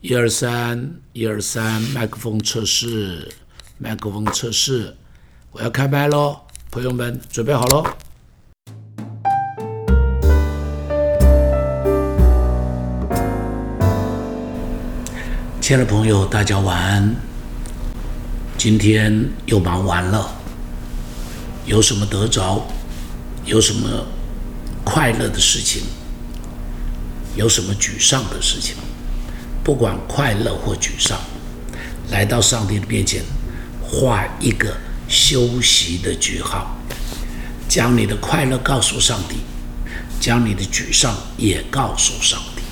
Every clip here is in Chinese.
一二三，一二三，麦克风测试，麦克风测试，我要开麦喽，朋友们准备好喽。亲爱的朋友，大家晚安。今天又忙完了，有什么得着？有什么快乐的事情？有什么沮丧的事情？不管快乐或沮丧，来到上帝的面前，画一个休息的句号，将你的快乐告诉上帝，将你的沮丧也告诉上帝。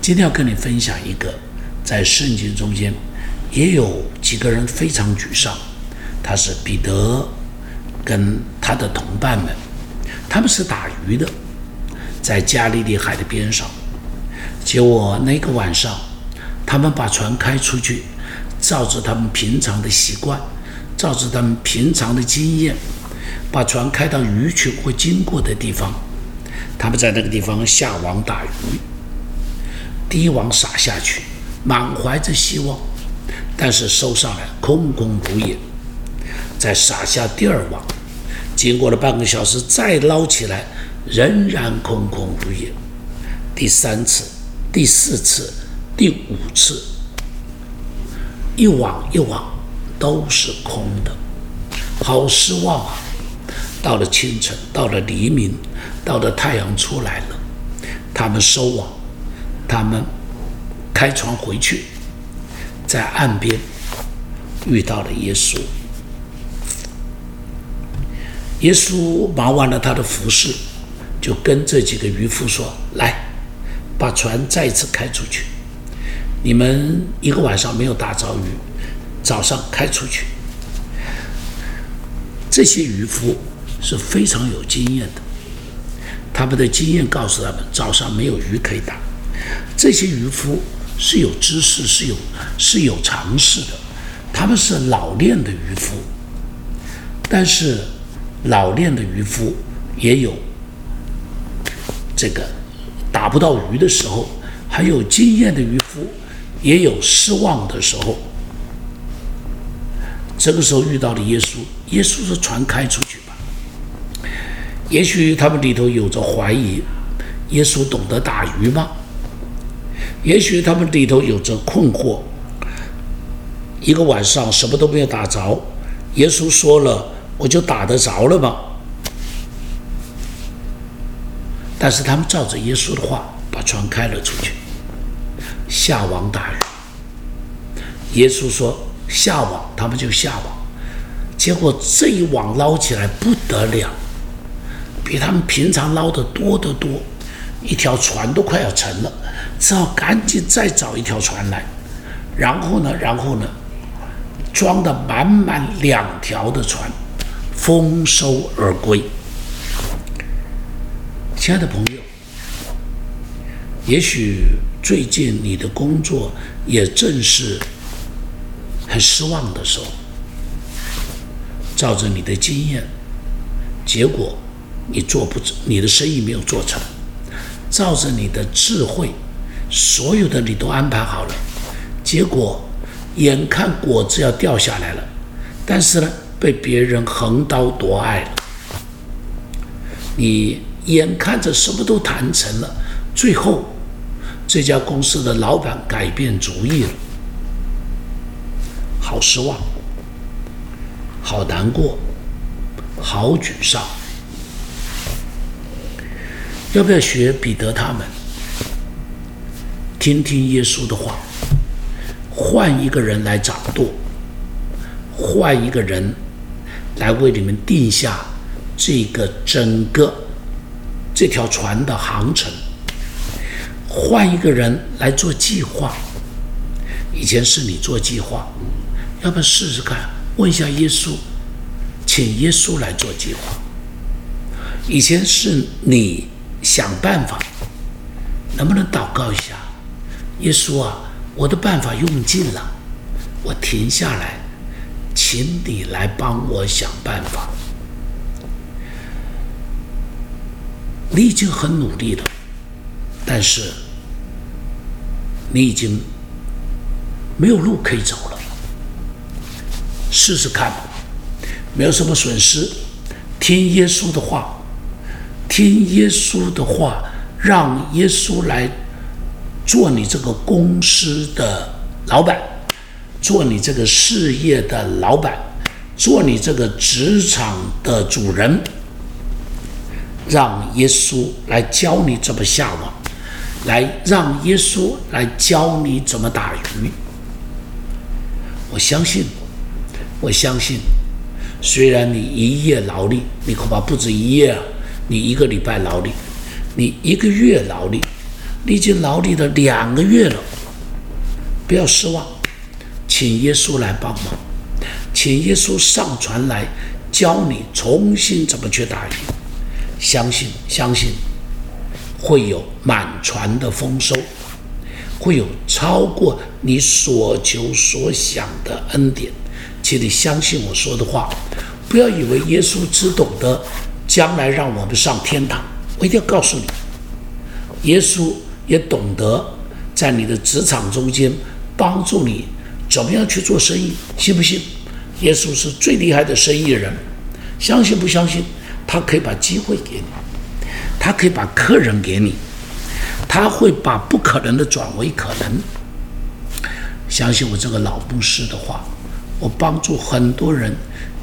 今天要跟你分享一个，在圣经中间也有几个人非常沮丧，他是彼得跟他的同伴们，他们是打鱼的。在加利利海的边上，结果那个晚上，他们把船开出去，照着他们平常的习惯，照着他们平常的经验，把船开到鱼群会经过的地方。他们在那个地方下网打鱼，第一网撒下去，满怀着希望，但是收上来空空如也。再撒下第二网，经过了半个小时，再捞起来。仍然空空如也。第三次、第四次、第五次，一网一网都是空的，好失望啊！到了清晨，到了黎明，到了太阳出来了，他们收网，他们开船回去，在岸边遇到了耶稣。耶稣忙完了他的服饰。就跟这几个渔夫说：“来，把船再次开出去。你们一个晚上没有打着鱼，早上开出去。”这些渔夫是非常有经验的，他们的经验告诉他们，早上没有鱼可以打。这些渔夫是有知识、是有是有常识的，他们是老练的渔夫。但是，老练的渔夫也有。这个打不到鱼的时候，还有经验的渔夫也有失望的时候。这个时候遇到了耶稣，耶稣说：“船开出去吧。”也许他们里头有着怀疑：耶稣懂得打鱼吗？也许他们里头有着困惑：一个晚上什么都没有打着，耶稣说了，我就打得着了吗？但是他们照着耶稣的话，把船开了出去，下网打鱼。耶稣说下网，他们就下网。结果这一网捞起来不得了，比他们平常捞的多得多，一条船都快要沉了，只好赶紧再找一条船来。然后呢，然后呢，装的满满两条的船，丰收而归。亲爱的朋友，也许最近你的工作也正是很失望的时候。照着你的经验，结果你做不，你的生意没有做成；照着你的智慧，所有的你都安排好了，结果眼看果子要掉下来了，但是呢，被别人横刀夺爱了，你。眼看着什么都谈成了，最后这家公司的老板改变主意了，好失望，好难过，好沮丧。要不要学彼得他们，听听耶稣的话，换一个人来掌舵，换一个人来为你们定下这个整个。这条船的航程，换一个人来做计划。以前是你做计划，要不要试试看？问一下耶稣，请耶稣来做计划。以前是你想办法，能不能祷告一下？耶稣啊，我的办法用尽了，我停下来，请你来帮我想办法。你已经很努力了，但是你已经没有路可以走了。试试看，没有什么损失。听耶稣的话，听耶稣的话，让耶稣来做你这个公司的老板，做你这个事业的老板，做你这个职场的主人。让耶稣来教你怎么下网，来让耶稣来教你怎么打鱼。我相信，我相信，虽然你一夜劳力，你恐怕不止一夜啊，你一个礼拜劳力，你一个月劳力，你已经劳力了两个月了。不要失望，请耶稣来帮忙，请耶稣上船来教你重新怎么去打鱼。相信，相信会有满船的丰收，会有超过你所求所想的恩典。请你相信我说的话，不要以为耶稣只懂得将来让我们上天堂。我一定要告诉你，耶稣也懂得在你的职场中间帮助你怎么样去做生意。信不信？耶稣是最厉害的生意人。相信不相信？他可以把机会给你，他可以把客人给你，他会把不可能的转为可能。相信我这个老牧师的话，我帮助很多人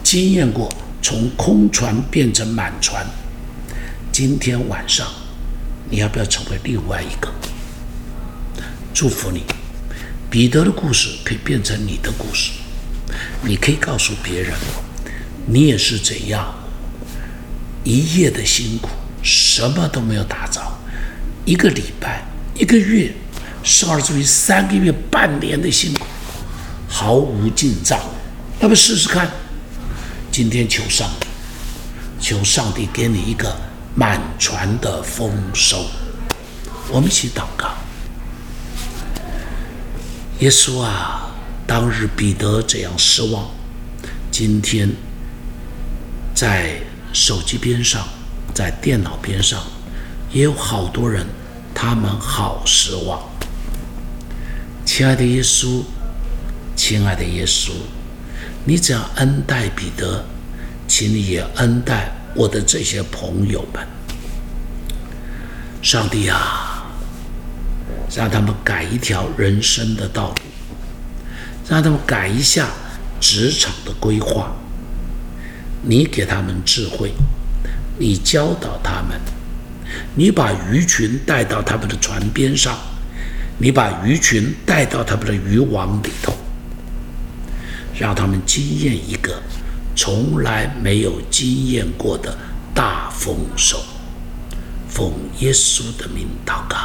经验过从空船变成满船。今天晚上，你要不要成为另外一个？祝福你，彼得的故事可以变成你的故事，你可以告诉别人，你也是怎样。一夜的辛苦，什么都没有打着，一个礼拜、一个月，甚至于三个月、半年的辛苦，毫无进账。要不试试看？今天求上帝，求上帝给你一个满船的丰收。我们一起祷告。耶稣啊，当日彼得这样失望，今天在。手机边上，在电脑边上，也有好多人，他们好失望。亲爱的耶稣，亲爱的耶稣，你只要恩待彼得，请你也恩待我的这些朋友们。上帝啊，让他们改一条人生的道路，让他们改一下职场的规划。你给他们智慧，你教导他们，你把鱼群带到他们的船边上，你把鱼群带到他们的渔网里头，让他们经验一个从来没有经验过的大丰收。奉耶稣的名祷告，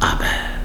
阿门。